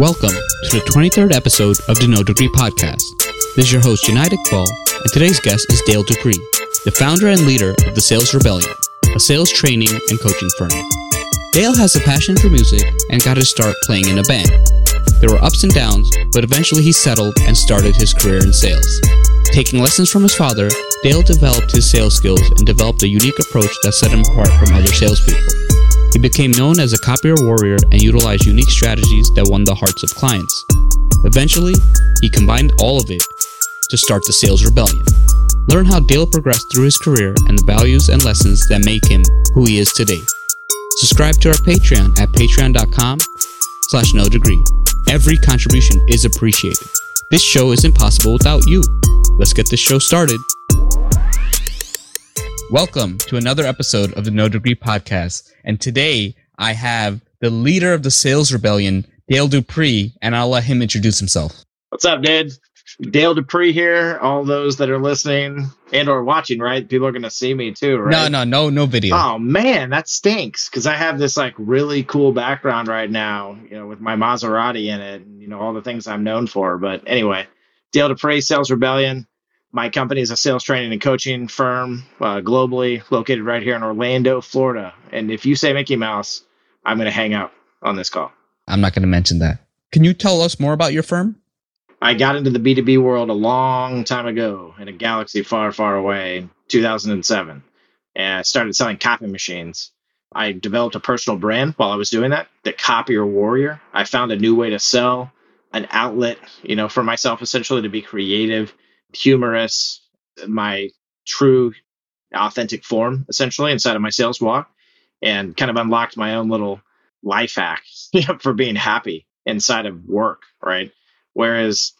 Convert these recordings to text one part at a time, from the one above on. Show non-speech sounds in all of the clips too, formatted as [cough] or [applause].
Welcome to the 23rd episode of the No Degree Podcast. This is your host, Jonaed Iqbal, and today's guest is Dale Dupree, the founder and leader of the Sales Rebellion, a sales training and coaching firm. Dale has a passion for music and got his start playing in a band. There were ups and downs, but eventually he settled and started his career in sales. Taking lessons from his father, Dale developed his sales skills and developed a unique approach that set him apart from other salespeople. He became known as a copier warrior and utilized unique strategies that won the hearts of clients. Eventually, he combined all of it to start the Sales Rebellion. Learn how Dale progressed through his career and the values and lessons that make him who he is today. Subscribe to our Patreon at patreon.com slash no degree. Every contribution is appreciated. This show isn't possible without you. Let's get this show started. Welcome to another episode of the No Degree Podcast. And today I have the leader of the Sales Rebellion, Dale Dupree, and I'll let him introduce himself. What's up, dude? Dale Dupree here. All those that are listening and or watching, right? People are gonna see me too, right? No, no, no, no video. Oh man, that stinks because I have this like really cool background right now, you know, with my Maserati in it, and you know all the things I'm known for. But anyway, Dale Dupree, Sales Rebellion. My company is a sales training and coaching firm uh, globally, located right here in Orlando, Florida. And if you say Mickey Mouse, I'm going to hang out on this call. I'm not going to mention that. Can you tell us more about your firm? I got into the B2B world a long time ago in a galaxy far, far away, 2007, and I started selling copy machines. I developed a personal brand while I was doing that, the Copier Warrior. I found a new way to sell, an outlet, you know, for myself essentially to be creative humorous, my true authentic form essentially inside of my sales walk and kind of unlocked my own little life hack [laughs] for being happy inside of work, right? Whereas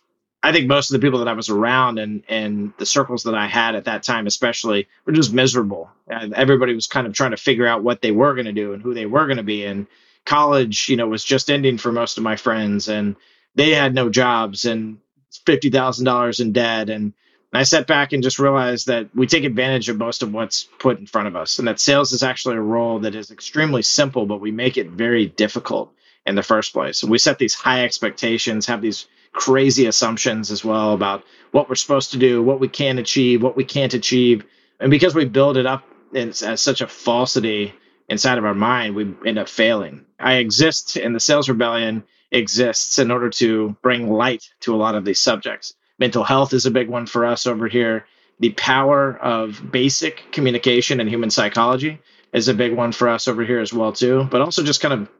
I think most of the people that I was around and and the circles that I had at that time, especially, were just miserable. And everybody was kind of trying to figure out what they were going to do and who they were going to be. And college, you know, was just ending for most of my friends, and they had no jobs, and fifty thousand dollars in debt, and I sat back and just realized that we take advantage of most of what's put in front of us, and that sales is actually a role that is extremely simple, but we make it very difficult in the first place. We set these high expectations, have these crazy assumptions as well about what we're supposed to do, what we can achieve, what we can't achieve, and because we build it up as such a falsity inside of our mind, we end up failing. I exist in the sales rebellion exists in order to bring light to a lot of these subjects. Mental health is a big one for us over here. The power of basic communication and human psychology is a big one for us over here as well too. But also just kind of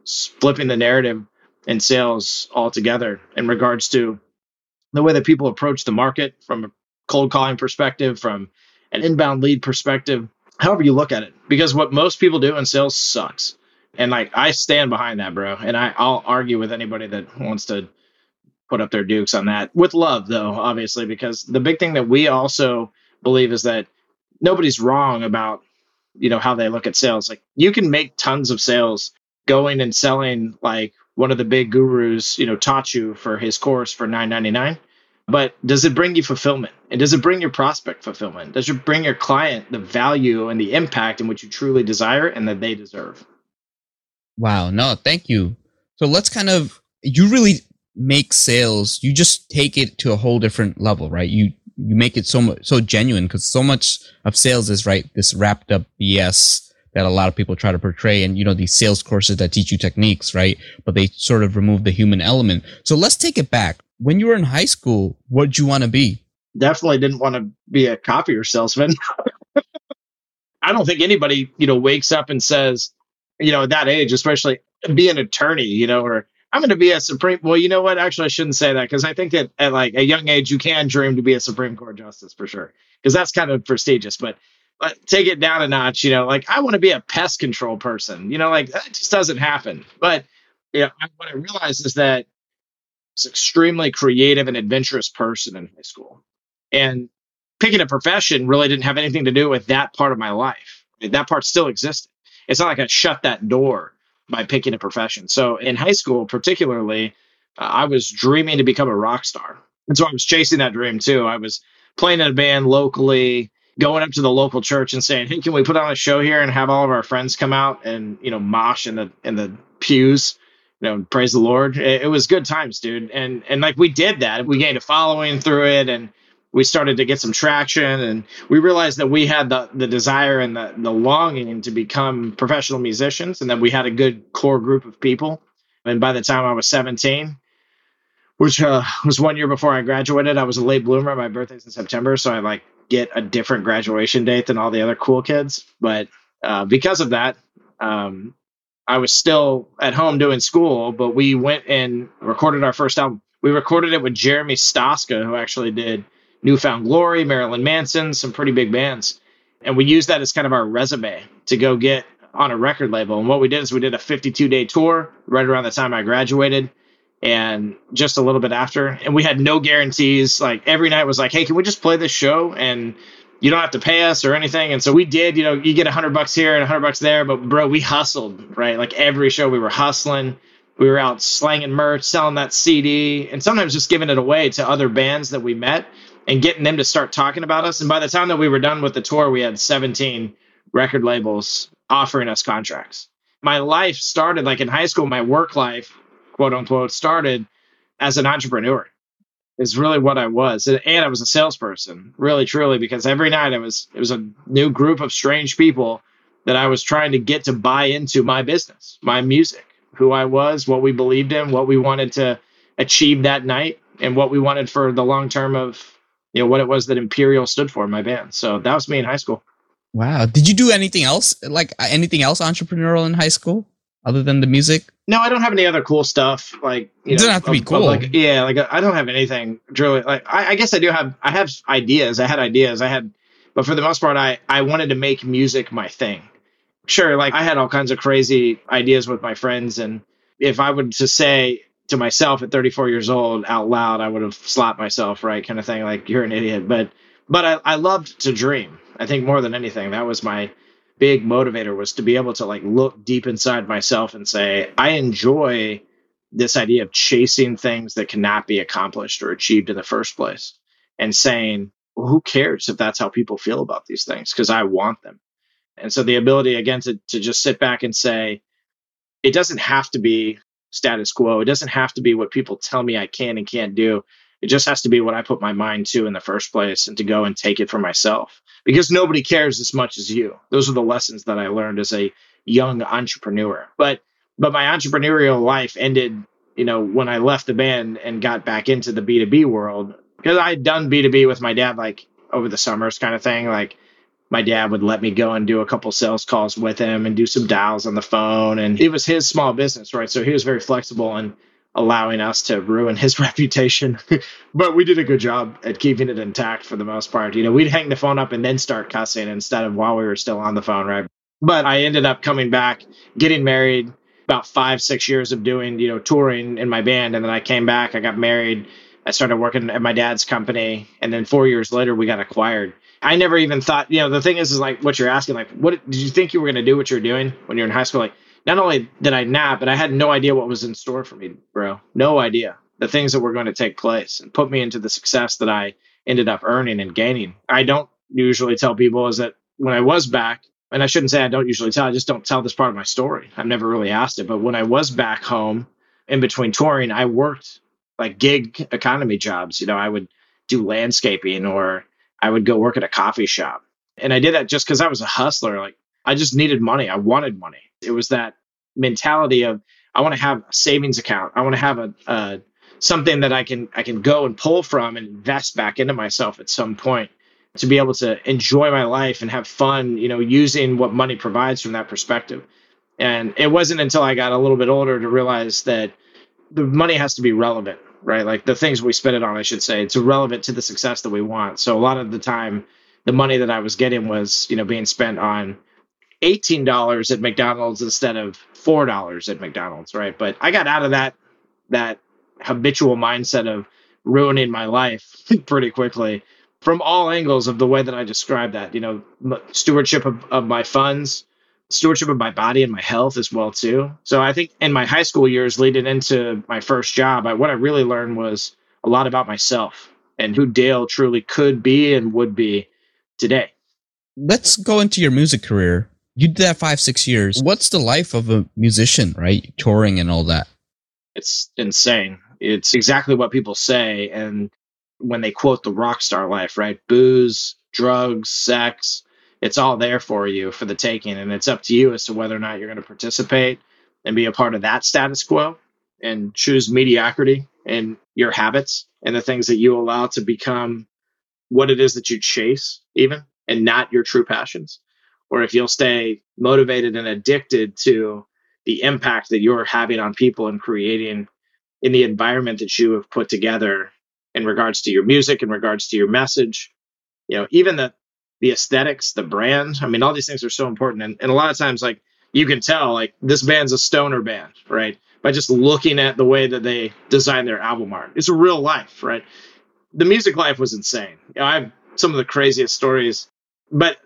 flipping the narrative in sales altogether in regards to the way that people approach the market from a cold calling perspective, from an inbound lead perspective, however you look at it. Because what most people do in sales sucks. And like I stand behind that, bro. And I, I'll argue with anybody that wants to put up their dukes on that with love, though, obviously, because the big thing that we also believe is that nobody's wrong about you know how they look at sales. Like you can make tons of sales going and selling like one of the big gurus, you know, taught you for his course for nine ninety nine. But does it bring you fulfillment? And does it bring your prospect fulfillment? Does it bring your client the value and the impact in which you truly desire and that they deserve? Wow. No, thank you. So let's kind of, you really make sales, you just take it to a whole different level, right? You, you make it so much, so genuine because so much of sales is right. This wrapped up BS that a lot of people try to portray and, you know, these sales courses that teach you techniques, right? But they sort of remove the human element. So let's take it back. When you were in high school, what did you want to be? Definitely didn't want to be a copier salesman. [laughs] I don't think anybody, you know, wakes up and says, you know, at that age, especially be an attorney, you know, or I'm going to be a Supreme. Well, you know what? Actually, I shouldn't say that because I think that at like a young age, you can dream to be a Supreme Court justice for sure, because that's kind of prestigious. But but take it down a notch, you know, like I want to be a pest control person, you know, like that just doesn't happen. But you know, what I realized is that it's extremely creative and adventurous person in high school, and picking a profession really didn't have anything to do with that part of my life. That part still existed it's not like I shut that door by picking a profession. So in high school, particularly, uh, I was dreaming to become a rock star. And so I was chasing that dream too. I was playing in a band locally, going up to the local church and saying, "Hey, can we put on a show here and have all of our friends come out and you know mosh in the in the pews you know, praise the Lord. It, it was good times, dude. And and like we did that. We gained a following through it and we started to get some traction and we realized that we had the, the desire and the, the longing to become professional musicians and that we had a good core group of people. And by the time i was 17 which uh, was one year before i graduated i was a late bloomer. My birthday's in september so i like get a different graduation date than all the other cool kids. But uh, because of that um, i was still at home doing school but we went and recorded our first album. We recorded it with jeremy stoska who actually did New Found Glory, Marilyn Manson, some pretty big bands. And we used that as kind of our resume to go get on a record label. And what we did is we did a 52 day tour right around the time I graduated and just a little bit after. And we had no guarantees. Like every night was like, hey, can we just play this show? And you don't have to pay us or anything. And so we did, you know, you get a hundred bucks here and a hundred bucks there, but bro, we hustled, right? Like every show we were hustling. We were out slanging merch, selling that CD, and sometimes just giving it away to other bands that we met and getting them to start talking about us. And by the time that we were done with the tour, we had 17 record labels offering us contracts. My life started like in high school, my work life, quote unquote, started as an entrepreneur. Is really what I was. And, I was a salesperson, really truly, because every night I was it was a new group of strange people that I was trying to get to buy into my business, my music, who I was, what we believed in, what we wanted to achieve that night, and what we wanted for the long term of you know what it was that Imperial stood for in my band. So that was me in high school. Wow. Did you do anything else like uh, anything else entrepreneurial in high school other than the music? No, I don't have any other cool stuff. Like you it doesn't know, have to be cool. Like, yeah, like I don't have anything really. Like I, I guess I do have. I have ideas. I had ideas. I had, but for the most part, I I wanted to make music my thing. Sure, like I had all kinds of crazy ideas with my friends, and if I would to say to myself at 34 years old out loud, I would have slapped myself, right? Kind of thing, like you're an idiot. But but I, I loved to dream. I think more than anything, that was my big motivator was to be able to like look deep inside myself and say, I enjoy this idea of chasing things that cannot be accomplished or achieved in the first place and saying, well, who cares if that's how people feel about these things? Because I want them. And so the ability again to, to just sit back and say, it doesn't have to be status quo. It doesn't have to be what people tell me I can and can't do. It just has to be what I put my mind to in the first place and to go and take it for myself because nobody cares as much as you. Those are the lessons that I learned as a young entrepreneur. But but my entrepreneurial life ended, you know, when I left the band and got back into the B2B world because I had done B2B with my dad like over the summers kind of thing like my dad would let me go and do a couple sales calls with him and do some dials on the phone. And it was his small business, right? So he was very flexible in allowing us to ruin his [laughs] reputation. [laughs] but we did a good job at keeping it intact for the most part. You know, we'd hang the phone up and then start cussing instead of while we were still on the phone, right? But I ended up coming back, getting married, about five, six years of doing, you know, touring in my band. And then I came back, I got married. I started working at my dad's company. And then four years later, we got acquired. I never even thought, you know, the thing is, is like what you're asking, like, what did you think you were going to do what you're doing when you're in high school? Like, not only did I not, but I had no idea what was in store for me, bro. No idea the things that were going to take place and put me into the success that I ended up earning and gaining. I don't usually tell people is that when I was back, and I shouldn't say I don't usually tell, I just don't tell this part of my story. I've never really asked it. But when I was back home in between touring, I worked like gig economy jobs. You know, I would do landscaping or I would go work at a coffee shop. And I did that just because I was a hustler. Like I just needed money. I wanted money. It was that mentality of I want to have a savings account. I want to have a, a something that I can I can go and pull from and invest back into myself at some point to be able to enjoy my life and have fun, you know, using what money provides from that perspective. And it wasn't until I got a little bit older to realize that the money has to be relevant right? Like the things we spend it on, I should say, it's relevant to the success that we want. So a lot of the time, the money that I was getting was, you know, being spent on $18 at McDonald's instead of $4 at McDonald's, right? But I got out of that that habitual mindset of ruining my life [laughs] pretty quickly from all angles of the way that I described that, you know, stewardship of, of my funds, stewardship of my body and my health as well too. So I think in my high school years leading into my first job, I, what I really learned was a lot about myself and who Dale truly could be and would be today. Let's go into your music career. You did that five, six years. What's the life of a musician, right? Touring and all that. It's insane. It's exactly what people say. And when they quote the rock star life, right? Booze, drugs, sex, it's all there for you for the taking. And it's up to you as to whether or not you're going to participate and be a part of that status quo and choose mediocrity in your habits and the things that you allow to become what it is that you chase, even and not your true passions. Or if you'll stay motivated and addicted to the impact that you're having on people and creating in the environment that you have put together in regards to your music, in regards to your message, you know, even the the aesthetics, the brand. I mean, all these things are so important. And, and a lot of times, like you can tell, like this band's a stoner band, right? By just looking at the way that they design their album art. It's real life, right? The music life was insane. You know, I have some of the craziest stories, but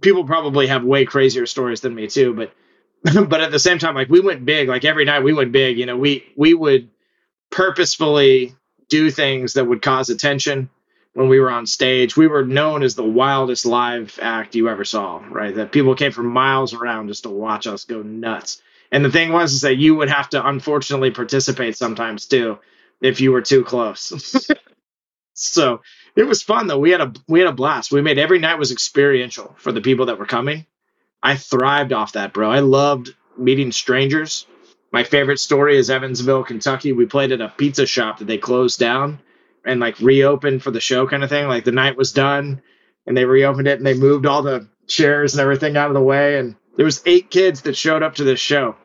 people probably have way crazier stories than me too. But [laughs] but at the same time, like we went big. Like every night we went big. You know, we we would purposefully do things that would cause attention when we were on stage. We were known as the wildest live act you ever saw, right? That people came from miles around just to watch us go nuts. And the thing was is that you would have to unfortunately participate sometimes too if you were too close. [laughs] so it was fun though. We had a we had a blast. We made every night was experiential for the people that were coming. I thrived off that, bro. I loved meeting strangers. My favorite story is Evansville, Kentucky. We played at a pizza shop that they closed down and like reopened for the show kind of thing. Like the night was done and they reopened it and they moved all the chairs and everything out of the way and there was eight kids that showed up to this show.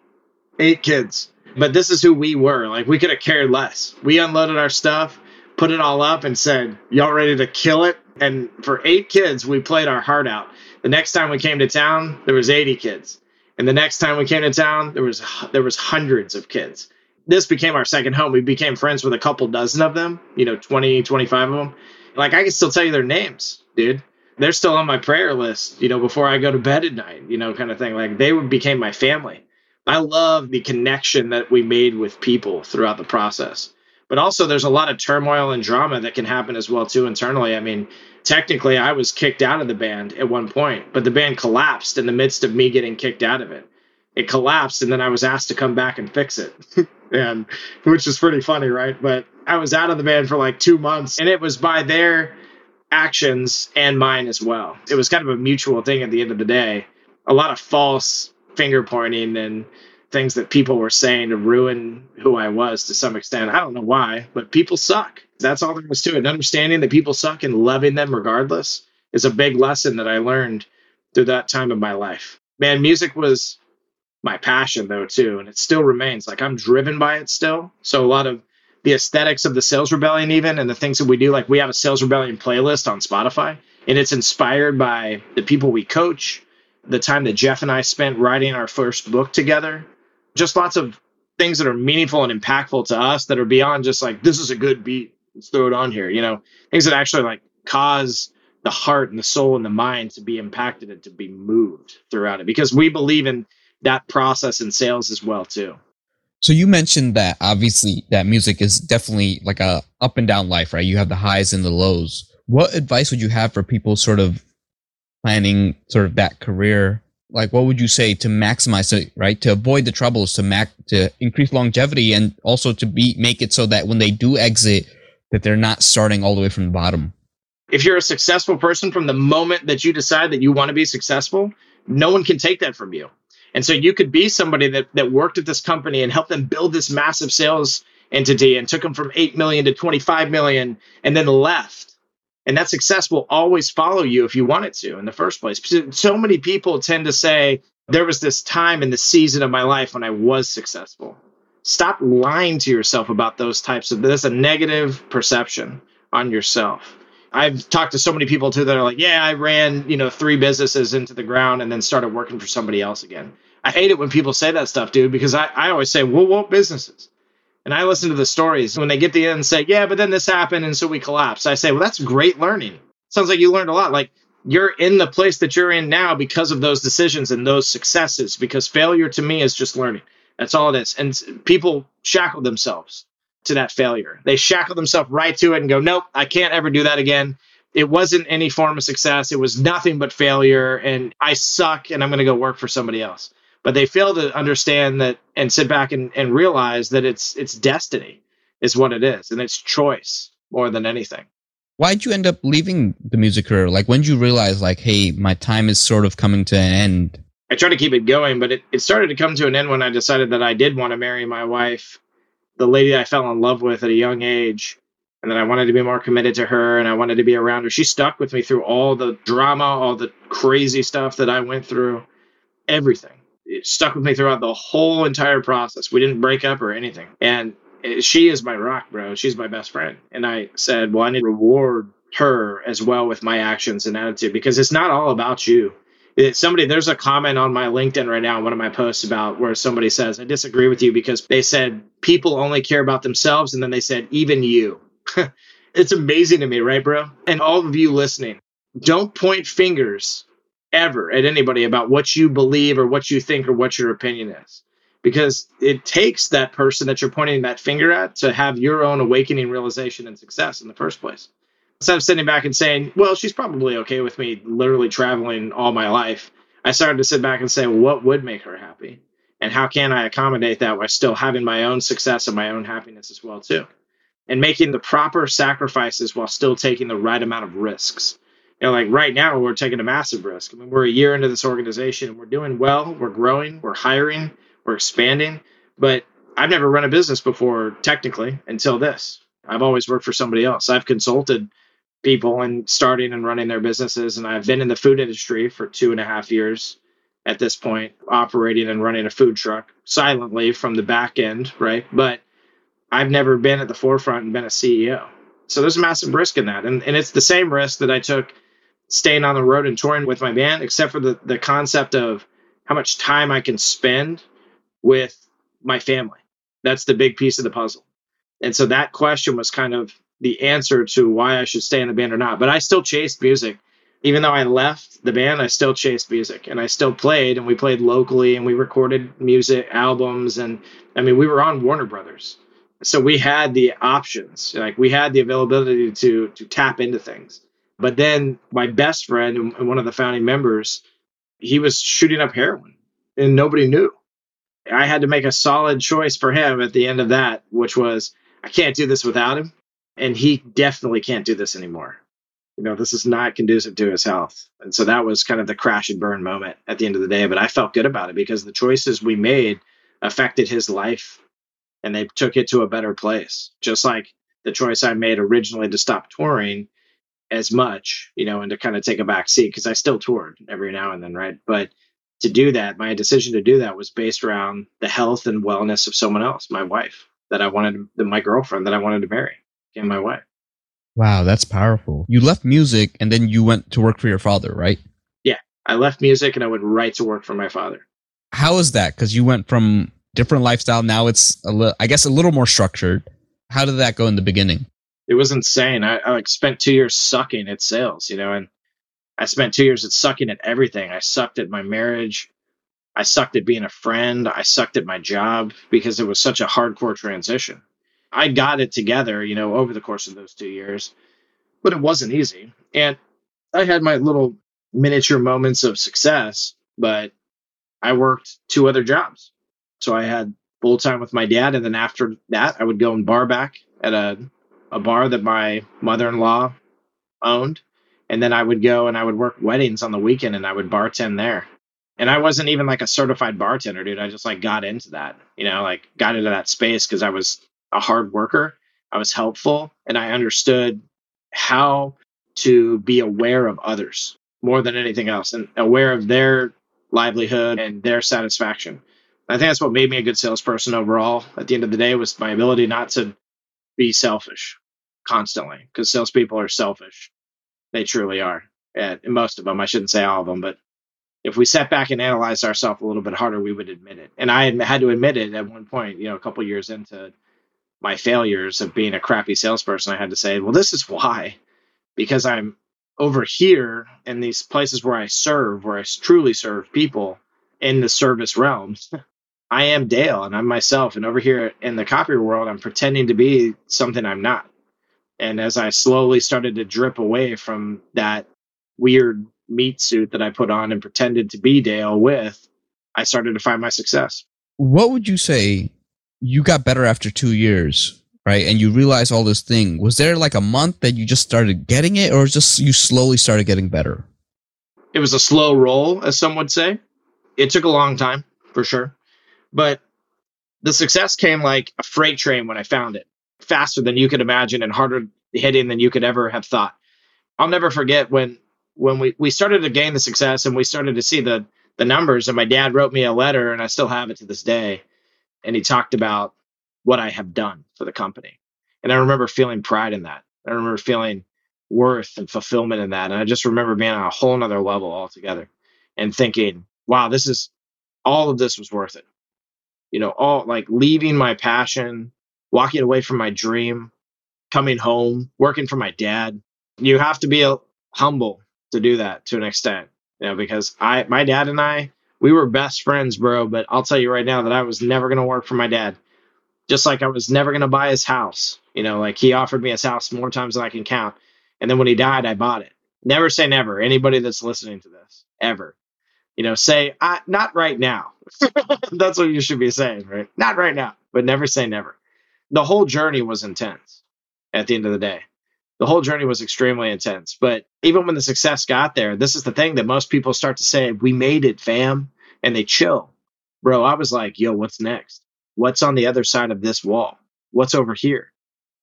Eight kids. But this is who we were. Like we could have cared less. We unloaded our stuff put it all up and said, Y'all ready to kill it? And for eight kids, we played our heart out. The next time we came to town, there was 80 kids. And the next time we came to town, there was there was hundreds of kids. This became our second home. We became friends with a couple dozen of them, you know, 20, 25 of them. Like I can still tell you their names, dude. They're still on my prayer list, you know, before I go to bed at night, you know, kind of thing. Like they became my family. I love the connection that we made with people throughout the process but also there's a lot of turmoil and drama that can happen as well too internally i mean technically i was kicked out of the band at one point but the band collapsed in the midst of me getting kicked out of it it collapsed and then i was asked to come back and fix it [laughs] and which is pretty funny right but i was out of the band for like two months and it was by their actions and mine as well it was kind of a mutual thing at the end of the day a lot of false finger pointing and things that people were saying to ruin who I was to some extent. I don't know why, but people suck. That's all there was to it. And understanding that people suck and loving them regardless is a big lesson that I learned through that time of my life. Man, music was my passion though too, and it still remains. Like I'm driven by it still. So a lot of the aesthetics of the Sales Rebellion, even and the things that we do, like we have a Sales Rebellion playlist on Spotify, and it's inspired by the people we coach, the time that Jeff and I spent writing our first book together, just lots of things that are meaningful and impactful to us that are beyond just like this is a good beat let's throw it on here you know things that actually like cause the heart and the soul and the mind to be impacted and to be moved throughout it because we believe in that process in sales as well too. So you mentioned that obviously that music is definitely like a up and down life right? You have the highs and the lows. What advice would you have for people sort of planning sort of that career? Like what would you say to maximize it right? To avoid the troubles to mac to increase longevity and also to be make it so that when they do exit that they're not starting all the way from the bottom? If you're a successful person from the moment that you decide that you want to be successful no one can take that from you and so you could be somebody that that worked at this company and helped them build this massive sales entity and took them from 8 million to 25 million and then left and that success will always follow you if you want it to in the first place. So many people tend to say, there was this time in the season of my life when I was successful. Stop lying to yourself about those types of this a negative perception on yourself. I've talked to so many people too that are like, yeah, I ran, you know, three businesses into the ground and then started working for somebody else again. I hate it when people say that stuff, dude, because I, I always say, well, businesses? And I listen to the stories when they get to the end and say, yeah, but then this happened and so we collapsed. I say, well, that's great learning. Sounds like you learned a lot. Like you're in the place that you're in now because of those decisions and those successes, because failure to me is just learning. That's all it is. And people shackle themselves to that failure. They shackle themselves right to it and go, nope, I can't ever do that again. It wasn't any form of success. It was nothing but failure. And I suck and I'm going to go work for somebody else. But they fail to understand that and sit back and, and realize that it's it's destiny is what it is and it's choice more than anything why'd you end up leaving the music career like when did you realize like hey my time is sort of coming to an end i tried to keep it going but it, it started to come to an end when i decided that i did want to marry my wife the lady i fell in love with at a young age and then I wanted to be more committed to her and I wanted to be around her. She stuck with me through all the drama, all the crazy stuff that I went through, everything. It stuck with me throughout the whole entire process. We didn't break up or anything. And she is my rock, bro. She's my best friend. And I said, well, I need to reward her as well with my actions and attitude because it's not all about you. It's somebody, there's a comment on my LinkedIn right now, one of my posts about where somebody says, I disagree with you because they said people only care about themselves. And then they said, even you. [laughs] it's amazing to me, right, bro? And all of you listening, don't point fingers ever at anybody about what you believe or what you think or what your opinion is. Because it takes that person that you're pointing that finger at to have your own awakening realization and success in the first place. Instead of sitting back and saying, well, she's probably okay with me literally traveling all my life, I started to sit back and say, well, what would make her happy? And how can I accommodate that while still having my own success and my own happiness as well, too? and making the proper sacrifices while still taking the right amount of risks. You know, like right now, we're taking a massive risk. I mean, we're a year into this organization and we're doing well, we're growing, we're hiring, we're expanding. But I've never run a business before, technically, until this. I've always worked for somebody else. I've consulted people and starting and running their businesses, and I've been in the food industry for two and a half years at this point, operating and running a food truck silently from the back end, right? But I've never been at the forefront and been a CEO. So there's a massive risk in that. And, and it's the same risk that I took staying on the road and touring with my band, except for the, the concept of how much time I can spend with my family. That's the big piece of the puzzle. And so that question was kind of the answer to why I should stay in the band or not. But I still chased music. Even though I left the band, I still chased music and I still played and we played locally and we recorded music albums. And I mean, we were on Warner Brothers so we had the options like we had the availability to to tap into things but then my best friend and one of the founding members he was shooting up heroin and nobody knew. I had to make a solid choice for him at the end of that which was i can't do this without him. And he definitely can't do this anymore. You know this is not conducive to his health. And so that was kind of the crash and burn moment at the end of the day but i felt good about it because the choices we made affected his life and they took it to a better place. Just like the choice I made originally to stop touring as much, you know, and to kind of take a back seat because I still toured every now and then, right? But to do that, my decision to do that was based around the health and wellness of someone else, my wife, that I wanted, my girlfriend that I wanted to marry, became my wife. Wow, that's powerful. You left music and then you went to work for your father, right? Yeah, I left music and I went right to work for my father. How was that? Because you went from different lifestyle. Now it's a li- I guess a little more structured. How did that go in the beginning? It was insane. I, I like spent two years sucking at sales, you know, and I spent two years at sucking at everything. I sucked at my marriage. I sucked at being a friend. I sucked at my job because it was such a hardcore transition. I got it together, you know, over the course of those two years, but it wasn't easy. And I had my little miniature moments of success, but I worked two other jobs. So I had full time with my dad, and then after that, I would go and bar back at a a bar that my mother in law owned, and then I would go and I would work weddings on the weekend, and I would bartend there. And I wasn't even like a certified bartender, dude. I just like got into that, you know, like got into that space because I was a hard worker. I was helpful, and I understood how to be aware of others more than anything else, and aware of their livelihood and their satisfaction. I think that's what made me a good salesperson overall. At the end of the day, was my ability not to be selfish constantly, because salespeople are selfish. They truly are. And most of them, I shouldn't say all of them, but if we sat back and analyzed ourselves a little bit harder, we would admit it. And I had to admit it at one point, you know, a couple years into my failures of being a crappy salesperson. I had to say, well, this is why, because I'm over here in these places where I serve, where I truly serve people in the service realms. [laughs] I am Dale and I'm myself. And over here in the copy world, I'm pretending to be something I'm not. And as I slowly started to drip away from that weird meat suit that I put on and pretended to be Dale with, I started to find my success. What would you say you got better after two years, right? And you realized all this thing. Was there like a month that you just started getting it, or just you slowly started getting better? It was a slow roll, as some would say. It took a long time, for sure. But the success came like a freight train when I found it, faster than you could imagine and harder hitting than you could ever have thought. I'll never forget when when we, we started to gain the success and we started to see the the numbers and my dad wrote me a letter and I still have it to this day and he talked about what I have done for the company. And I remember feeling pride in that. I remember feeling worth and fulfillment in that. And I just remember being on a whole nother level altogether and thinking, wow, this is all of this was worth it. You know, all like leaving my passion, walking away from my dream, coming home, working for my dad. You have to be a, humble to do that to an extent, you know, because I, my dad and I, we were best friends, bro. But I'll tell you right now that I was never going to work for my dad. Just like I was never going to buy his house. You know, like he offered me his house more times than I can count. And then when he died, I bought it. Never say never. Anybody that's listening to this, ever. You know, say, I, not right now. [laughs] that's what you should be saying, right? Not right now, but never say never. The whole journey was intense at the end of the day. The whole journey was extremely intense. But even when the success got there, this is the thing that most people start to say, we made it, fam, and they chill. Bro, I was like, yo, what's next? What's on the other side of this wall? What's over here?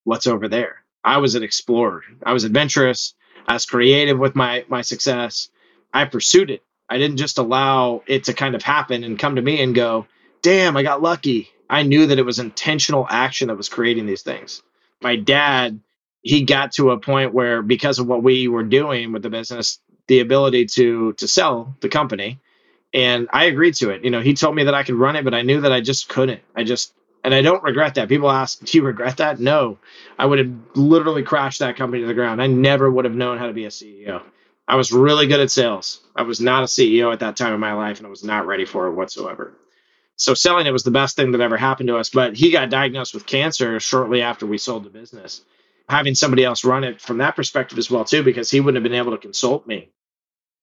What's over there? I was an explorer. I was adventurous. I was creative with my my success. I pursued it. I didn't just allow it to kind of happen and come to me and go, damn, I got lucky. I knew that it was intentional action that was creating these things. My dad he got to a point where because of what we were doing with the business the ability to to sell the company and i agreed to it. You know he told me that i could run it but i knew that i just couldn't. I just and i don't regret that. People ask do you regret that? No. I would have literally crashed that company to the ground. I never would have known how to be a ceo i was really good at sales. I was not a ceo at that time in my life and i was not ready for it whatsoever. So selling it was the best thing that ever happened to us but he got diagnosed with cancer shortly after we sold the business. Having somebody else run it from that perspective as well too because he wouldn't have been able to consult me.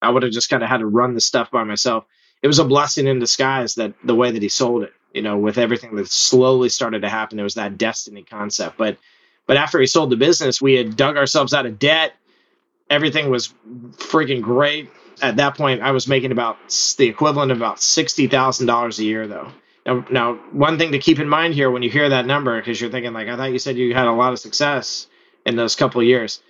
I would have just kind of had to run the stuff by myself. It was a blessing in disguise that the way that he sold it you know with everything that slowly started to happen it was that destiny concept. But but after he sold the business we had dug ourselves out of debt everything was freaking great at that point i was making about the equivalent of about $60000 a year though now, now one thing to keep in mind here when you hear that number because you're thinking like i thought you said you had a lot of success in those couple of years.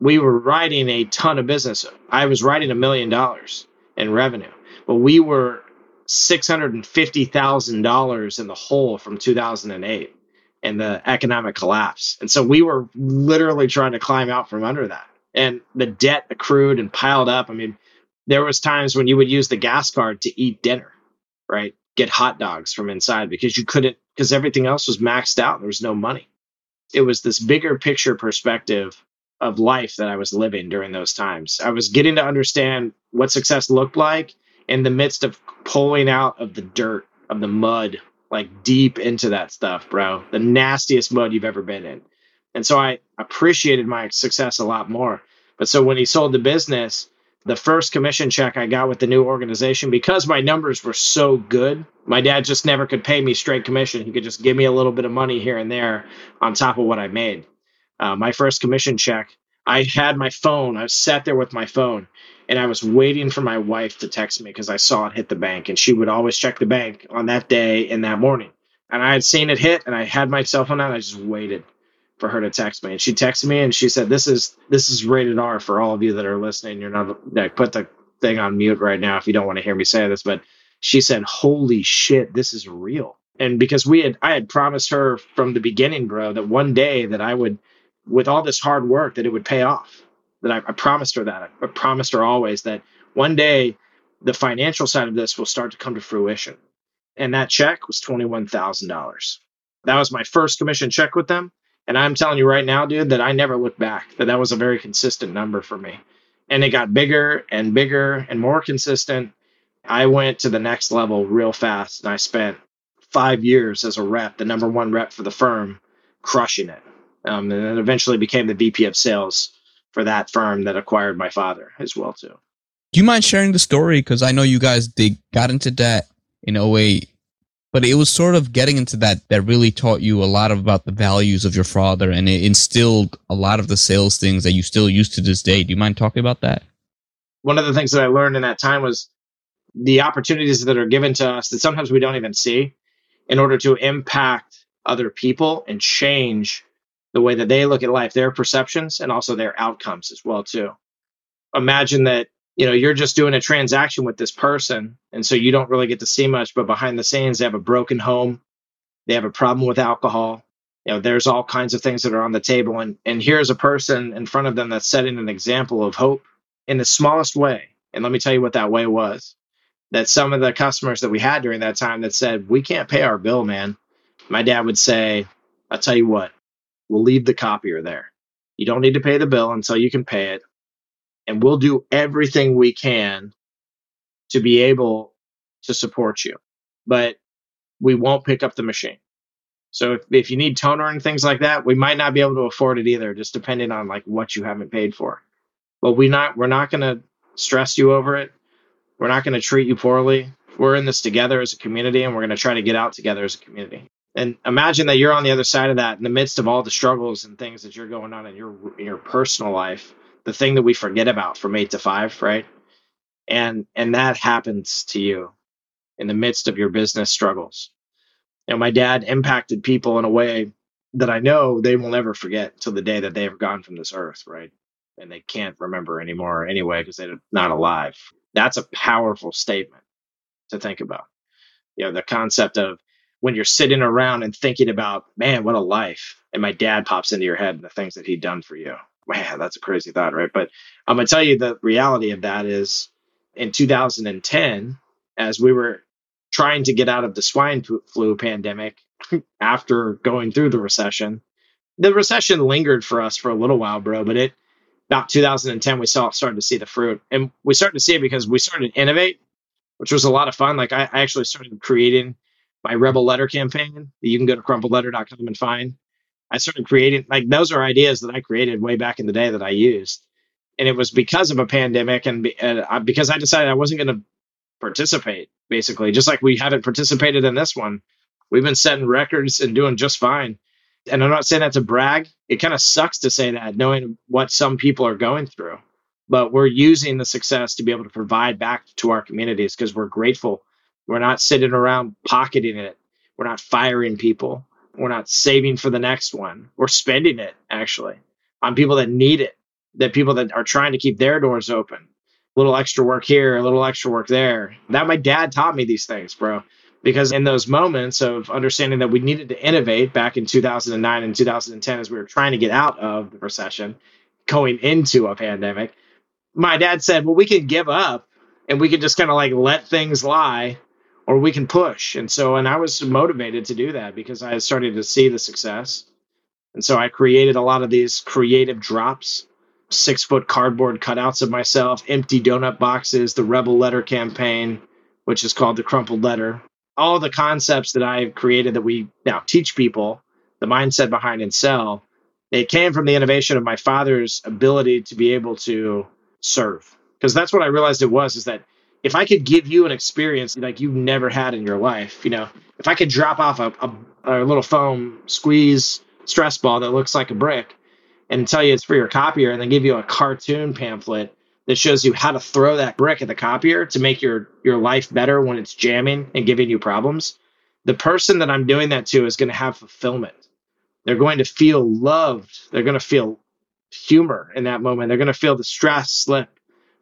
We were writing a ton of business. I was writing a million dollars in revenue, but we were six hundred and fifty thousand dollars in the hole from two thousand and eight and the economic collapse. And so we were literally trying to climb out from under that. And the debt accrued and piled up. I mean, there was times when you would use the gas card to eat dinner, right? Get hot dogs from inside because you couldn't because everything else was maxed out. There was no money it was this bigger picture perspective of life that I was living during those times. I was getting to understand what success looked like in the midst of pulling out of the dirt, of the mud, like deep into that stuff, bro. The nastiest mud you've ever been in. And so I appreciated my success a lot more. But so when he sold the business, the first commission check I got with the new organization because my numbers were so good. My dad just never could pay me straight commission. He could just give me a little bit of money here and there on top of what I made. Uh, my first commission check, I had my phone. I sat there with my phone and I was waiting for my wife to text me because I saw it hit the bank and she would always check the bank on that day and that morning. And I had seen it hit and I had my cell phone out. I just waited for her to text me. And she texted me and she said, "This is this is rated R for all of you that are listening. You're not like put the thing on mute right now if you don't want to hear me say this." But she said, "Holy shit, this is real." And because we had I had promised her from the beginning, bro, that one day that I would, with all this hard work, that it would pay off. That I, I promised her that. I promised her always that one day the financial side of this will start to come to fruition. And that check was twenty one thousand dollars. That was my first commission check with them and I'm telling you right now, dude, that I never looked back. That that was a very consistent number for me. And it got bigger and bigger and more consistent. I went to the next level real fast and I spent five years as a rep, the number one rep for the firm, crushing it. Um, and then eventually became the VP of sales for that firm that acquired my father as well too. Do you mind sharing the story? Because I know you guys they got into debt in 08 but it was sort of getting into that that really taught you a lot about the values of your father and it instilled a lot of the sales things that you still use to this day. Do you mind talking about that? One of the things that i learned in that time was the opportunities that are given to us that sometimes we don't even see in order to impact other people and change the way that they look at life their perceptions and also their outcomes as well too. Imagine that you know you're just doing a transaction with this person and so you don't really get to see much but behind the scenes they have a broken home. They have a problem with alcohol. You know there's all kinds of things that are on the table and and here's a person in front of them that's setting an example of hope in the smallest way. And let me tell you what that way was. That some of the customers that we had during that time that said we can't pay our bill man. My dad would say i'll tell you what we'll leave the copier there. You don't need to pay the bill until you can pay it and we'll do everything we can to be able to support you. But we won't pick up the machine. So if, if you need toner and things like that, we might not be able to afford it either, just depending on like what you haven't paid for. But we not we're not gonna stress you over it. We're not gonna treat you poorly. We're in this together as a community and we're gonna try to get out together as a community. And imagine that you're on the other side of that in the midst of all the struggles and things that you're going on in your in your personal life the thing that we forget about from eight to five, right? And and that happens to you in the midst of your business struggles. You know, my dad impacted people in a way that I know they will never forget till the day that they have gone from this earth, right? And they can't remember anymore anyway because they're not alive. That's a powerful statement to think about. You know, the concept of when you're sitting around and thinking about, man, what a life. And my dad pops into your head and the things that he'd done for you man, that's a crazy thought, right? But I'm gonna tell you the reality of that is in 2010, as we were trying to get out of the swine flu pandemic [laughs] after going through the recession, the recession lingered for us for a little while, bro. But it about 2010, we saw started to see the fruit, and we started to see it because we started to innovate, which was a lot of fun. Like I, I actually started creating my Rebel Letter campaign that you can go to crumpledletter.com and find. I started creating like those are ideas that I created way back in the day that I used, and it was because of a pandemic and, and because I decided I wasn't going to participate. Basically, just like we haven't participated in this one, we've been setting records and doing just fine. And I'm not saying that to brag. It kind of sucks to say that, knowing what some people are going through. But we're using the success to be able to provide back to our communities because we're grateful. We're not sitting around pocketing it. We're not firing people we're not saving for the next one. We're spending it actually on people that need it, that people that are trying to keep their doors open. A little extra work here, a little extra work there. That my dad taught me these things, bro. Because in those moments of understanding that we needed to innovate back in 2009 and 2010 as we were trying to get out of the recession, going into a pandemic, my dad said, Well, we can give up and we can just kind of like let things lie or we can push. And so, and I was motivated to do that because I started to see the success. And so I created a lot of these creative drops, six foot cardboard cutouts of myself, empty donut boxes, the Rebel Letter campaign, which is called the Crumpled Letter. All the concepts that I've created that we now teach people, the mindset behind and sell, they came from the innovation of my father's ability to be able to serve. Because that's what I realized it was is that if I could give you an experience like you've never had in your life, you know, if I could drop off a, a, a, little foam squeeze stress ball that looks like a brick and tell you it's for your copier and then give you a cartoon pamphlet that shows you how to throw that brick at the copier to make your, your life better when it's jamming and giving you problems, the person that I'm doing that to is going to have fulfillment. They're going to feel loved. They're going to feel humor in that moment. They're going to feel the stress slip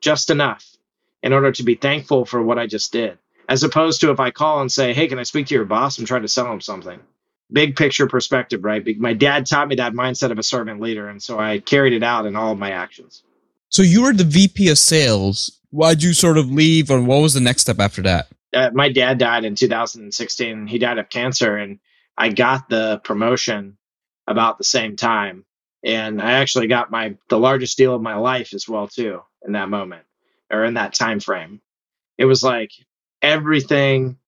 just enough in order to be thankful for what I just did. As opposed to if I call and say, Hey, can I speak to your boss? I'm trying to sell him something. Big picture perspective, right? My dad taught me that mindset of a servant leader. And so I carried it out in all of my actions. So you were the VP of sales. Why'd you sort of leave, or what was the next step after that? Uh, my dad died in 2016. He died of cancer, and I got the promotion about the same time. And I actually got my the largest deal of my life as well too in that moment or in that time frame. It was like everything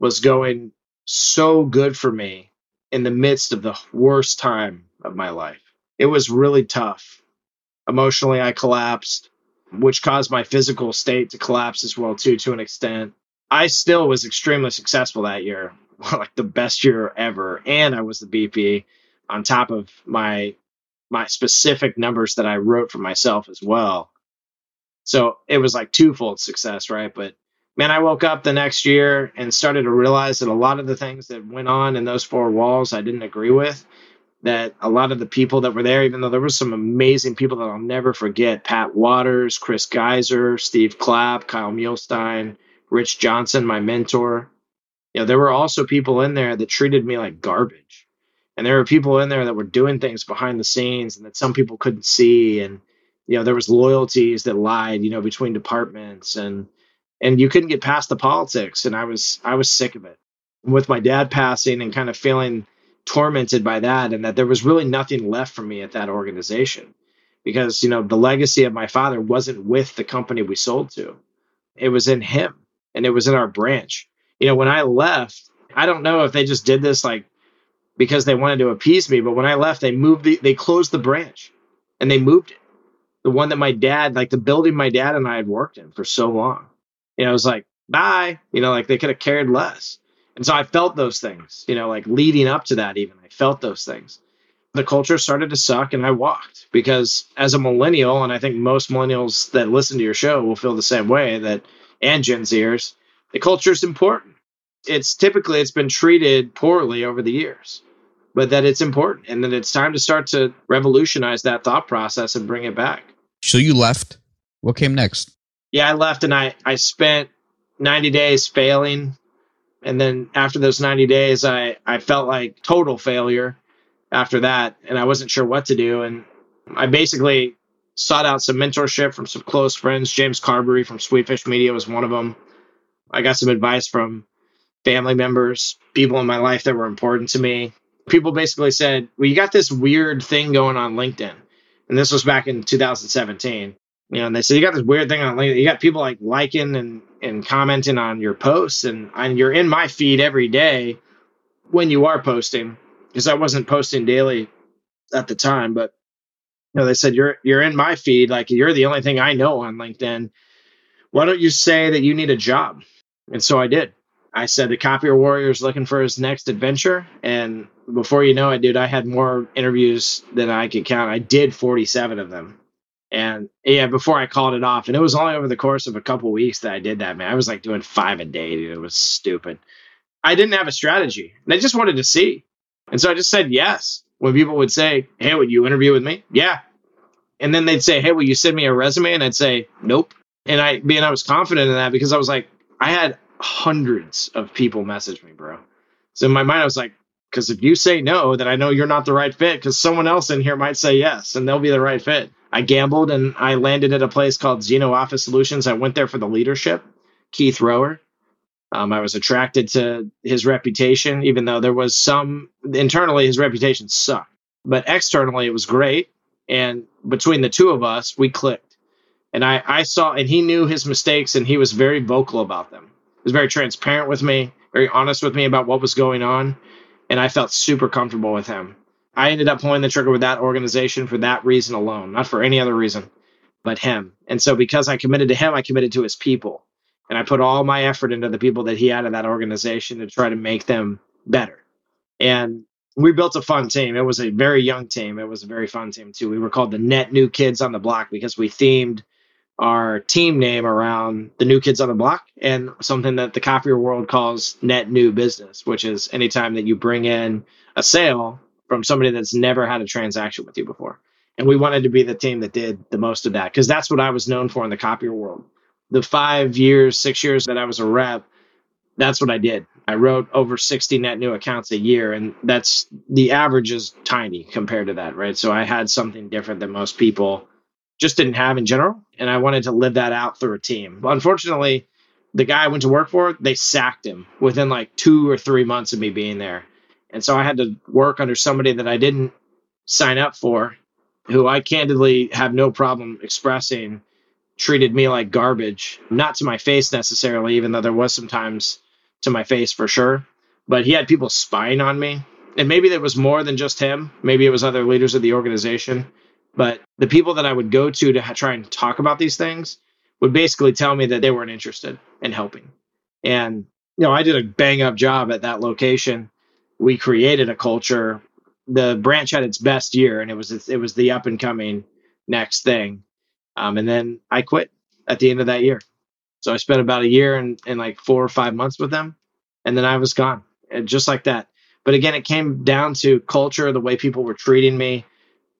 was going so good for me in the midst of the worst time of my life. It was really tough. Emotionally, I collapsed, which caused my physical state to collapse as well too to an extent. I still was extremely successful that year, [laughs] like the best year ever, and I was the VP on top of my my specific numbers that I wrote for myself as well. So it was like twofold success, right? But man, I woke up the next year and started to realize that a lot of the things that went on in those four walls I didn't agree with. That a lot of the people that were there, even though there were some amazing people that I'll never forget Pat Waters, Chris Geiser, Steve Clapp, Kyle Muehlstein, Rich Johnson, my mentor. You know, there were also people in there that treated me like garbage. And there were people in there that were doing things behind the scenes and that some people couldn't see. And, you know, there was loyalties that lied, you know, between departments and and you couldn't get past the politics. And i was i was sick of it. With my dad passing and kind of feeling tormented by that and that there was really nothing left for me at that organization because you know the legacy of my father wasn't with the company we sold to. It was in him and it was in our branch. You know when i left i don't know if they just did this like because they wanted to appease me but when i left they moved the, they closed the branch and they moved it the one that my dad like the building my dad and i had worked in for so long you know, it was like, bye, you know, like they could have cared less. And so I felt those things, you know, like leading up to that, even I felt those things. The culture started to suck and I walked because as a millennial, and I think most millennials that listen to your show will feel the same way that, and Gen Zers, the culture is important. It's typically, it's been treated poorly over the years, but that it's important and that it's time to start to revolutionize that thought process and bring it back. So you left. What came next? yeah, I left and I, I spent 90 days failing. And then after those 90 days, I, I felt like total failure after that. And I wasn't sure what to do. And I basically sought out some mentorship from some close friends. James Carbary from Sweetfish Media was one of them. I got some advice from family members, people in my life that were important to me. People basically said, Well, you got this weird thing going on LinkedIn. And this was back in 2017 you know, and they said you got this weird thing on LinkedIn. You got people like liking and and commenting on your posts, and, and you're in my feed every day when you are posting, because I wasn't posting daily at the time. But you know, they said you're you're in my feed, like you're the only thing I know on LinkedIn. Why don't you say that you need a job? And so I did. I said the copier warrior is looking for his next adventure, and before you know it, dude, I had more interviews than I could count. I did 47 of them and yeah, before I called it off, and it was only over the course of a couple weeks that I did that, man. I was like doing five a day, dude. It was stupid. I didn't have a strategy, and I just wanted to see. And so I just said yes. When people would say, Hey, would you interview with me? Yeah. And then they'd say, Hey, will you send me a resume? And I'd say, Nope. And I being I was confident in that because I was like, I had hundreds of people message me, bro. So in my mind, I was like, because if you say no, then I know you're not the right fit because someone else in here might say yes and they'll be the right fit. I gambled and I landed at a place called Zeno Office Solutions. I went there for the leadership, Keith Rower. Um, I was attracted to his reputation, even though there was some internally his reputation sucked, but externally it was great. And between the two of us, we clicked. And I, I saw, and he knew his mistakes, and he was very vocal about them. He was very transparent with me, very honest with me about what was going on, and I felt super comfortable with him. I ended up pulling the trigger with that organization for that reason alone, not for any other reason but him. And so because I committed to him, I committed to his people. And I put all my effort into the people that he had in that organization to try to make them better. And we built a fun team. It was a very young team. It was a very fun team too. We were called the Net New Kids on the Block because we themed our team name around the new kids on the block and something that the copier world calls net new business, which is anytime that you bring in a sale from somebody that's never had a transaction with you before. And we wanted to be the team that did the most of that because that's what I was known for in the copier world. The five years, six years that I was a rep, that's what I did. I wrote over 60 net new accounts a year, and that's the average is tiny compared to that, right? So I had something different than most people just didn't have in general. And I wanted to live that out through a team. Unfortunately, the guy I went to work for, they sacked him within like two or three months of me being there. And so I had to work under somebody that I didn't sign up for, who I candidly have no problem expressing treated me like garbage, not to my face necessarily, even though there was sometimes to my face for sure. But he had people spying on me. And maybe there was more than just him. Maybe it was other leaders of the organization. But the people that I would go to to try and talk about these things would basically tell me that they weren't interested in helping. And, you know, I did a bang up job at that location. We created a culture. The branch had its best year and it was, it was the up and coming next thing. Um, and then I quit at the end of that year. So I spent about a year and, and like four or five months with them. And then I was gone and just like that. But again, it came down to culture, the way people were treating me,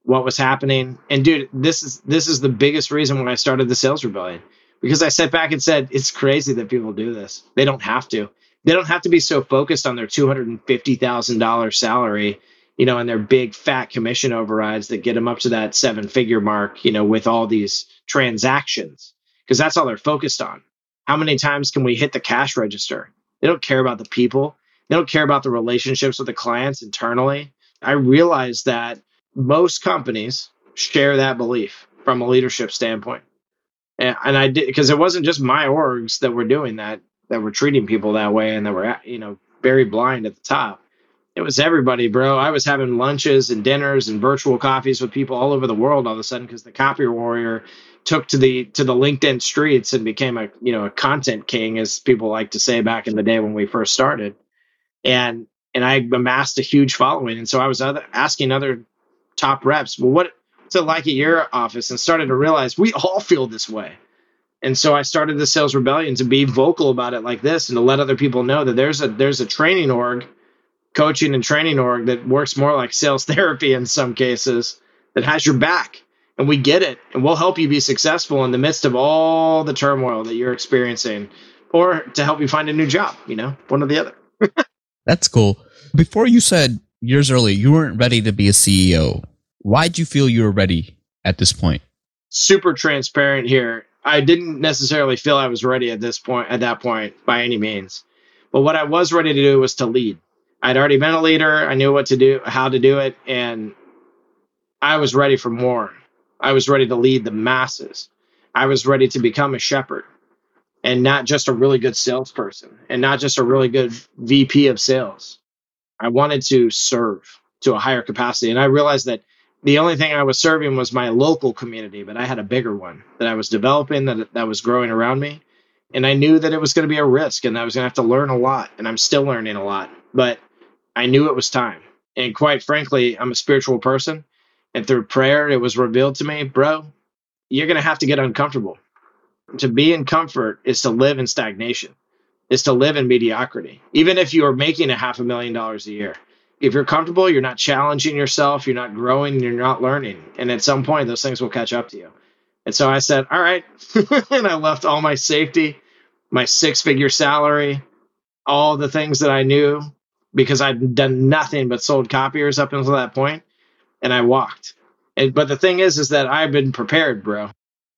what was happening. And dude, this is this is the biggest reason why I started the sales rebellion. Because I sat back and said, it's crazy that people do this. They don't have to. They don't have to be so focused on their two hundred and fifty thousand dollars salary, you know, and their big fat commission overrides that get them up to that seven figure mark, you know, with all these transactions. Because that's all they're focused on. How many times can we hit the cash register? They don't care about the people. They don't care about the relationships with the clients internally. I realized that most companies share that belief from a leadership standpoint. And, and I did because it wasn't just my orgs that were doing that, that were treating people that way and that were, you know, very blind at the top. It was everybody, bro. I was having lunches and dinners and virtual coffees with people all over the world all of a sudden because the copy warrior took to the to the LinkedIn streets and became a you know a content king, as people like to say back in the day when we first started and and I amassed a huge following. And so I was other, asking other top reps, well, what, what's it like at your office? And started to realize we all feel this way. And so I started the sales rebellion to be vocal about it like this and to let other people know that there's a there's a training org, coaching and training org that works more like sales [laughs] therapy in some cases that has your back. And we get it. And we'll help you be successful in the midst of all the turmoil that you're experiencing or to help you find a new job, you know, one or the other. [laughs] That's cool. Before you said years early you weren't ready to be a CEO. Why did you feel you were ready at this point? Super transparent here. I didn't necessarily feel I was ready at this point at that point by any means. But what I was ready to do was to lead. I'd already been a leader. I knew what to do, how to do it, and I was ready for more. I was ready to lead the masses. I was ready to become a shepherd and not just a really good salesperson and not just a really good VP of sales. I wanted to serve to a higher capacity. And I realized that the only thing I was serving was my local community, but I had a bigger one that I was developing that, that was growing around me. And I knew that it was going to be a risk and I was going to have to learn a lot. And I'm still learning a lot, but I knew it was time. And quite frankly, I'm a spiritual person. And through prayer, it was revealed to me, bro, you're going to have to get uncomfortable to be in comfort is to live in stagnation, is to live in mediocrity. Even if you are making a half a million dollars a year, if you're comfortable, you're not challenging yourself, you're not growing, you're not learning. And at some point, those things will catch up to you. And so I said, all right. [laughs] and I left all my safety, my six figure salary, all the things that I knew because I'd done nothing but sold copiers up until that point, and I walked. And, but the thing is, is that I've been prepared, bro.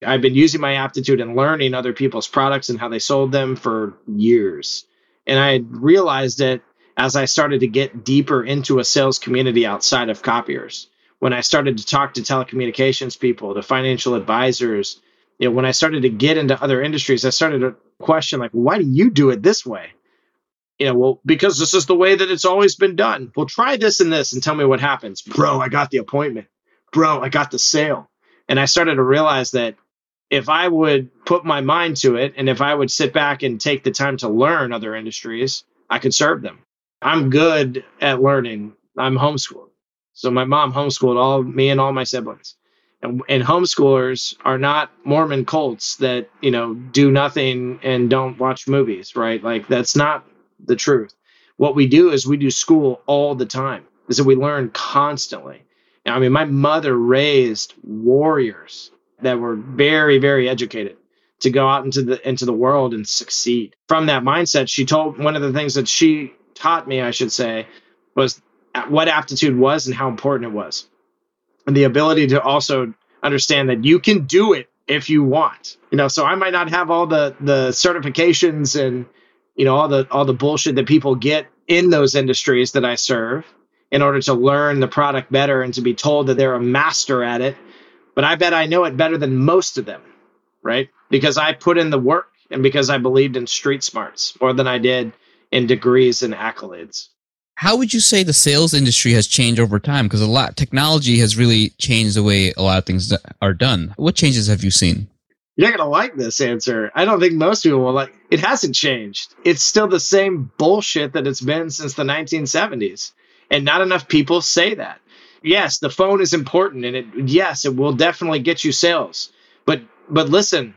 I've been using my aptitude and learning other people's products and how they sold them for years. And I realized it as I started to get deeper into a sales community outside of copiers. When I started to talk to telecommunications people, to financial advisors, you know, when I started to get into other industries, I started to question like, why do you do it this way? You know, well, because this is the way that it's always been done. Well, try this and this and tell me what happens. Bro, I got the appointment. Bro, I got the sale. And I started to realize that if I would put my mind to it and if I would sit back and take the time to learn other industries, I could serve them. I'm good at learning. I'm homeschooled. So my mom homeschooled all me and all my siblings. And, and homeschoolers are not Mormon cults that, you know, do nothing and don't watch movies, right? Like that's not the truth. What we do is we do school all the time. Is that we learn constantly. Now, I mean, my mother raised warriors that were very, very educated to go out into the into the world and succeed. From that mindset, she told one of the things that she taught me, I should say, was what aptitude was and how important it was. And the ability to also understand that you can do it if you want. You know, so I might not have all the the certifications and you know all the all the bullshit that people get in those industries that I serve in order to learn the product better and to be told that they're a master at it but I bet I know it better than most of them, right? Because I put in the work and because I believed in street smarts more than I did in degrees and accolades. How would you say the sales industry has changed over time? Because a lot technology has really changed the way a lot of things are done. What changes have you seen? You're not going to like this answer. I don't think most people will like it. Hasn't changed. It's still the same bullshit that it's been since the 1970s. And not enough people say that. Yes, the phone is important and it yes, it will definitely get you sales. But but listen,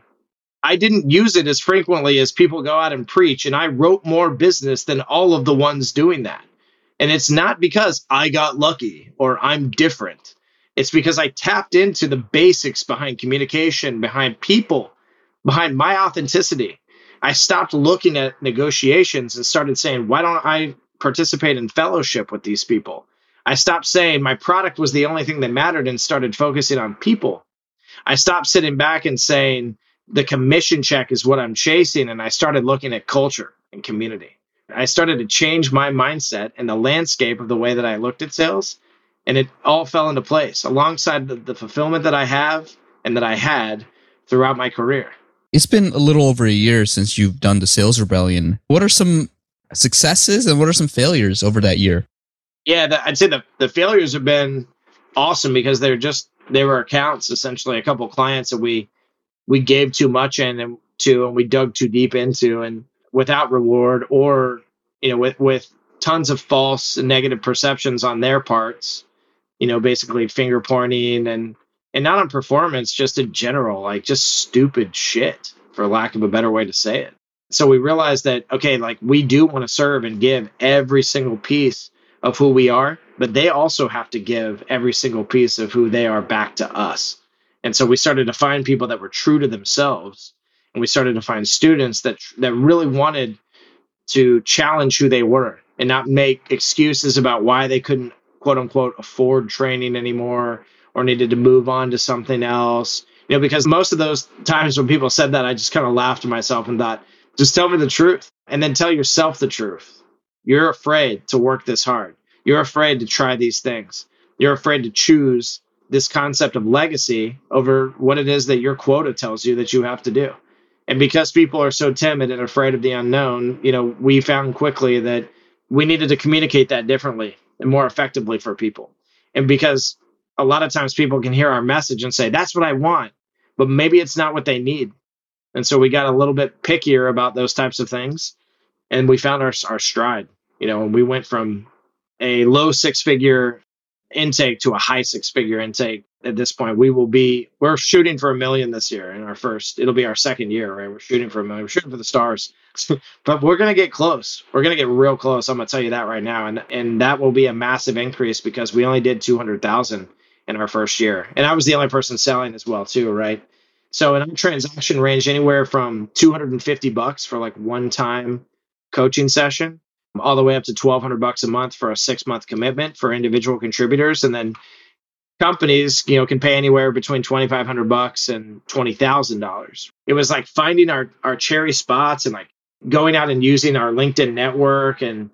I didn't use it as frequently as people go out and preach and I wrote more business than all of the ones doing that. And it's not because I got lucky or I'm different. It's because I tapped into the basics behind communication, behind people, behind my authenticity. I stopped looking at negotiations and started saying, why don't I participate in fellowship with these people? I stopped saying my product was the only thing that mattered and started focusing on people. I stopped sitting back and saying the commission check is what I'm chasing. And I started looking at culture and community. I started to change my mindset and the landscape of the way that I looked at sales and it all fell into place alongside the, the fulfillment that I have and that I had throughout my career. It's been a little over a year since you've done the Sales Rebellion. What are some successes and what are some failures over that year? Yeah, the, I'd say the, the failures have been awesome because they're just they were accounts essentially a couple clients that we we gave too much in and to and we dug too deep into and without reward or you know with with tons of false and negative perceptions on their parts you know, basically finger pointing and and not on performance, just in general, like just stupid shit, for lack of a better way to say it. So we realized that okay, like we do want to serve and give every single piece of who we are, but they also have to give every single piece of who they are back to us. And so we started to find people that were true to themselves, and we started to find students that that really wanted to challenge who they were and not make excuses about why they couldn't quote unquote afford training anymore or needed to move on to something else. You know, because most of those times when people said that, I just kind of laughed to myself and thought, just tell me the truth and then tell yourself the truth. You're afraid to work this hard. You're afraid to try these things. You're afraid to choose this concept of legacy over what it is that your quota tells you that you have to do. And because people are so timid and afraid of the unknown, you know, we found quickly that we needed to communicate that differently and more effectively for people. And because a lot of times people can hear our message and say, that's what I want, but maybe it's not what they need. And so we got a little bit pickier about those types of things. And we found our, our stride, you know, we went from a low six figure intake to a high six figure intake at this point. We will be, we're shooting for a million this year in our first, it'll be our second year, right? We're shooting for a million, we're shooting for the stars. [laughs] but we're to get close. We're to get real close. I'm to tell you that right now. And, and that will be a massive increase because we only did 200,000 in our first year. And I was the only person selling as well, too, right? So in our transaction range anywhere from 250 bucks for like one time coaching session all the way up to 1200 bucks a month for a 6 month commitment for individual contributors and then companies, you know, can pay anywhere between 2500 bucks and $20,000. It was like finding our our cherry spots and like going out and using our LinkedIn network and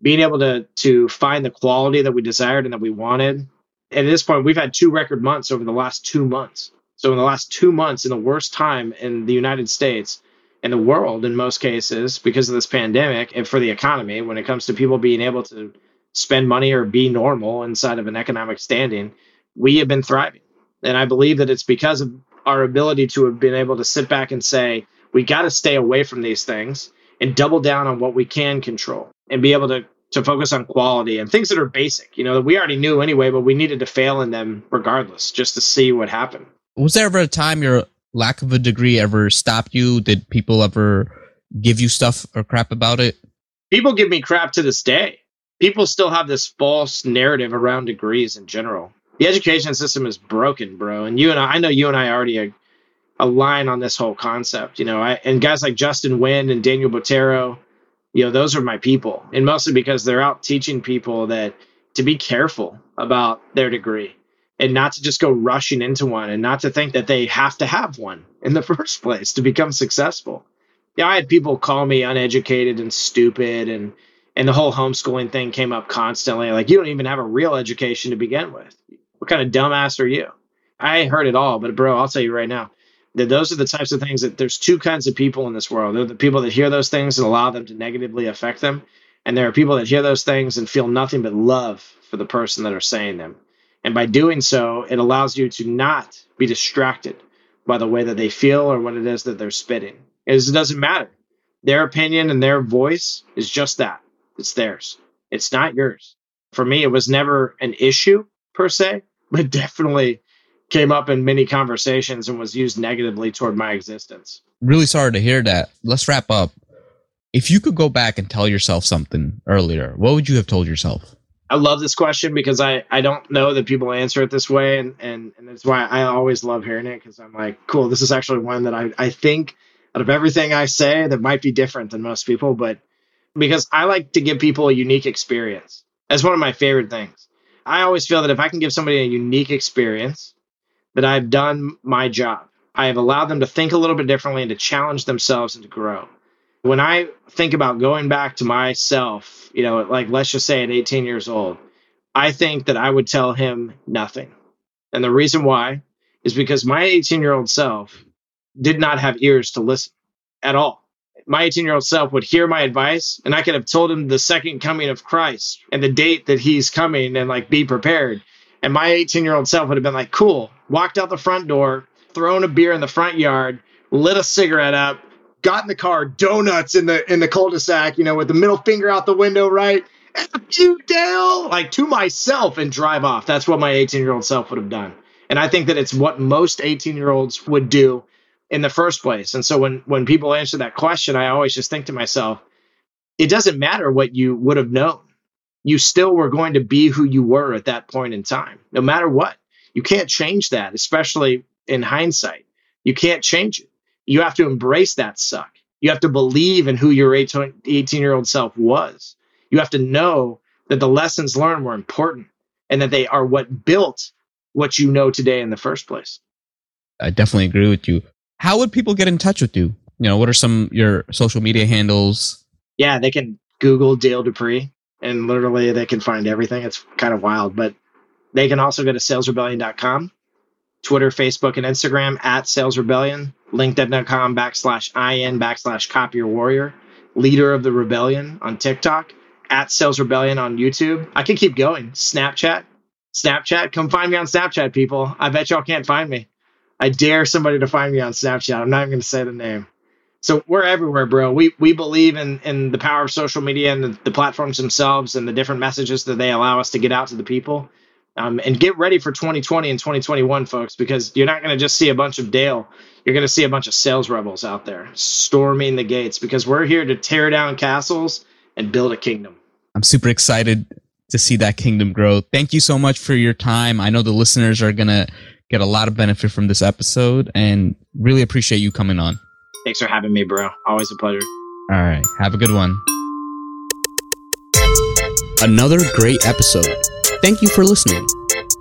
being able to to find the quality that we desired and that we wanted. And at this point, we've had two record months over the last two months. So in the last two months, in the worst time in the United States and the world, in most cases, because of this pandemic and for the economy, when it comes to people being able to spend money or be normal inside of an economic standing, we have been thriving. And I believe that it's because of our ability to have been able to sit back and say, we got to stay away from these things and double down on what we can control and be able to to focus on quality and things that are basic, you know, that we already knew anyway, but we needed to fail in them regardless, just to see what happened. Was there ever a time your lack of a degree ever stop you? Did people ever give you stuff or crap about it? People give me crap to this day. People still have this false narrative around degrees in general. The education system is broken, bro. And you and I, I know you and I already align on this whole concept. You know, I, and guys like Justin Wynn and Daniel Botero, you know, those are my people, and mostly because they're out teaching people that to be careful about their degree and not to just go rushing into one and not to think that they have to have one in the [laughs] first place to become successful. Yeah, I had people call me uneducated and stupid and and the whole homeschooling thing came up constantly like you don't even have a real education to begin with. What kind of dumbass are you? I heard it all, but bro, I'll tell you right now, that those are the types of things that there's two kinds of people in this world. There are the people that hear those things and allow them to negatively affect them. And there are people that hear those things and feel nothing but love for the person that are saying them. And by doing so, it allows you to not be distracted by the way that they feel or what it is that they're spitting. It doesn't matter. Their opinion and their voice is just that. It's theirs. It's not yours. For me, it was never an issue per se, [laughs] but definitely came up in many conversations and was used negatively toward my existence. Really sorry to hear that. Let's wrap up. If you could go back and tell yourself something earlier, what would you have told yourself? I love this question because I, I don't know that people answer it this way. And, and, and that's why I always love hearing it because I'm like, cool, this is actually one that I, I think out of everything I say that might be different than most people, but because I like to give people a unique experience. That's one of my favorite things. I always feel that if I can give somebody a unique experience, that I've done my job. I have allowed them to think a little bit differently and to challenge themselves and to grow. When I think about going back to myself, you know, like let's just say at 18 years old, I think that I would tell him nothing. And the reason why is because my 18 year old self did not have ears to listen at all. My 18 year old self would hear my advice, and I could have told him the second coming of Christ and the date that he's coming and like be prepared. And my 18 year old self would have been like, cool, walked out the front door, thrown a beer in the front yard, lit a cigarette up, got in the car, donuts in the in the cul-de-sac, you know, with the middle finger out the window, right? F you, Dale, like to myself and drive off. That's what my 18 year old self would have done. And I think that it's what most 18 year olds would do in the first place. And so when when people answer that question, I always just think to myself, it doesn't matter what you would have known. You still were going to be who you were at that point in time, no matter what. You can't change that, especially in hindsight. You can't change it. You have to embrace that suck. You have to believe in who your 18 year old self was. You have to know that the lessons learned were important and that they are what built what you know today in the first place. I definitely agree with you. How would people get in touch with you? You know, what are some your social media handles? Yeah, they can Google Dale Dupree and literally they can find everything. It's kind of wild, but they can also go to salesrebellion.com, Twitter, Facebook, and Instagram at Sales Rebellion, LinkedIn.com backslash IN backslash Copier Warrior, Leader of the Rebellion on TikTok, at Sales Rebellion on YouTube. I can keep going. Snapchat, Snapchat, come find me on Snapchat, people. I bet y'all can't find me. I dare somebody to find me on Snapchat. I'm not even going to say the name. So we're everywhere, bro. We we believe in in the power of social media and the, the platforms themselves and the different messages that they allow us to get out to the people. Um, and get ready for 2020 and 2021, folks, because you're not going to just see a bunch of Dale. You're going to see a bunch of sales rebels out there storming the gates because we're here to tear down castles and build a kingdom. I'm super excited to see that kingdom grow. Thank you so much for your time. I know the listeners are going to get a lot of benefit from this episode and really appreciate you coming on. Thanks for having me, bro. Always a pleasure. All right. Have a good one. Another great episode. Thank you for listening.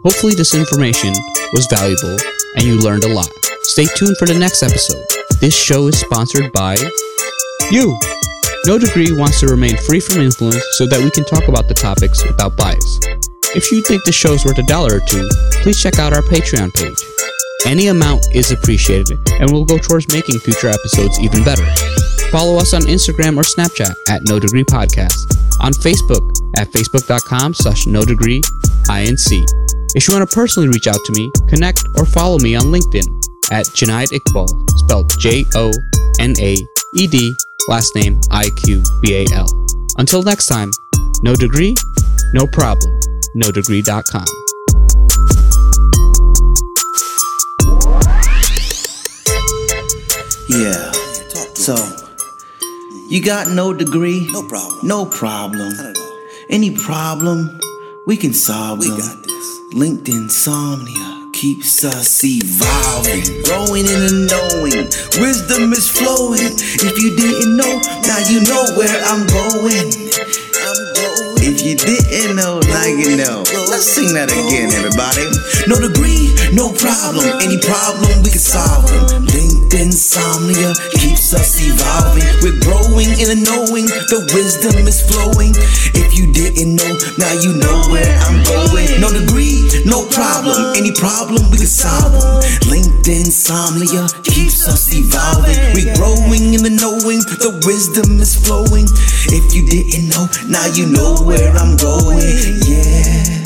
Hopefully, this information was valuable and you learned a lot. Stay tuned for the next episode. This show is sponsored by you. No Degree wants to remain free from influence so that we can talk about the topics without bias. If you think the show is worth a dollar or two, please check out our Patreon page. Any amount is appreciated and will go towards making future episodes even better. Follow us on Instagram or Snapchat at No Degree Podcast, on Facebook at facebook.com slash no degree inc. If you want to personally reach out to me, connect or follow me on LinkedIn at Jonaed Iqbal, spelled J O N A E D, last name I Q B A L. Until next time, no degree, no problem. NoDegree.com. Yeah. So, you got no degree? No problem. No problem. Not at all. Any problem, we can solve We them. got this. Linked insomnia keeps us evolving, growing in the knowing. Wisdom is flowing. If you didn't know, now you know where I'm going. I'm going. If you didn't know, now you know. Let's sing that again, everybody. No degree, no problem. Any problem, we can solve them. Linked insomnia keeps us evolving. We're growing in the knowing. The wisdom is flowing. If you didn't know, now you know where I'm going. No degree, no problem. Any problem, we can solve them. Linked insomnia keeps us evolving. We're growing in the knowing. The wisdom is flowing. If you didn't know, now you know where I'm going. Yeah.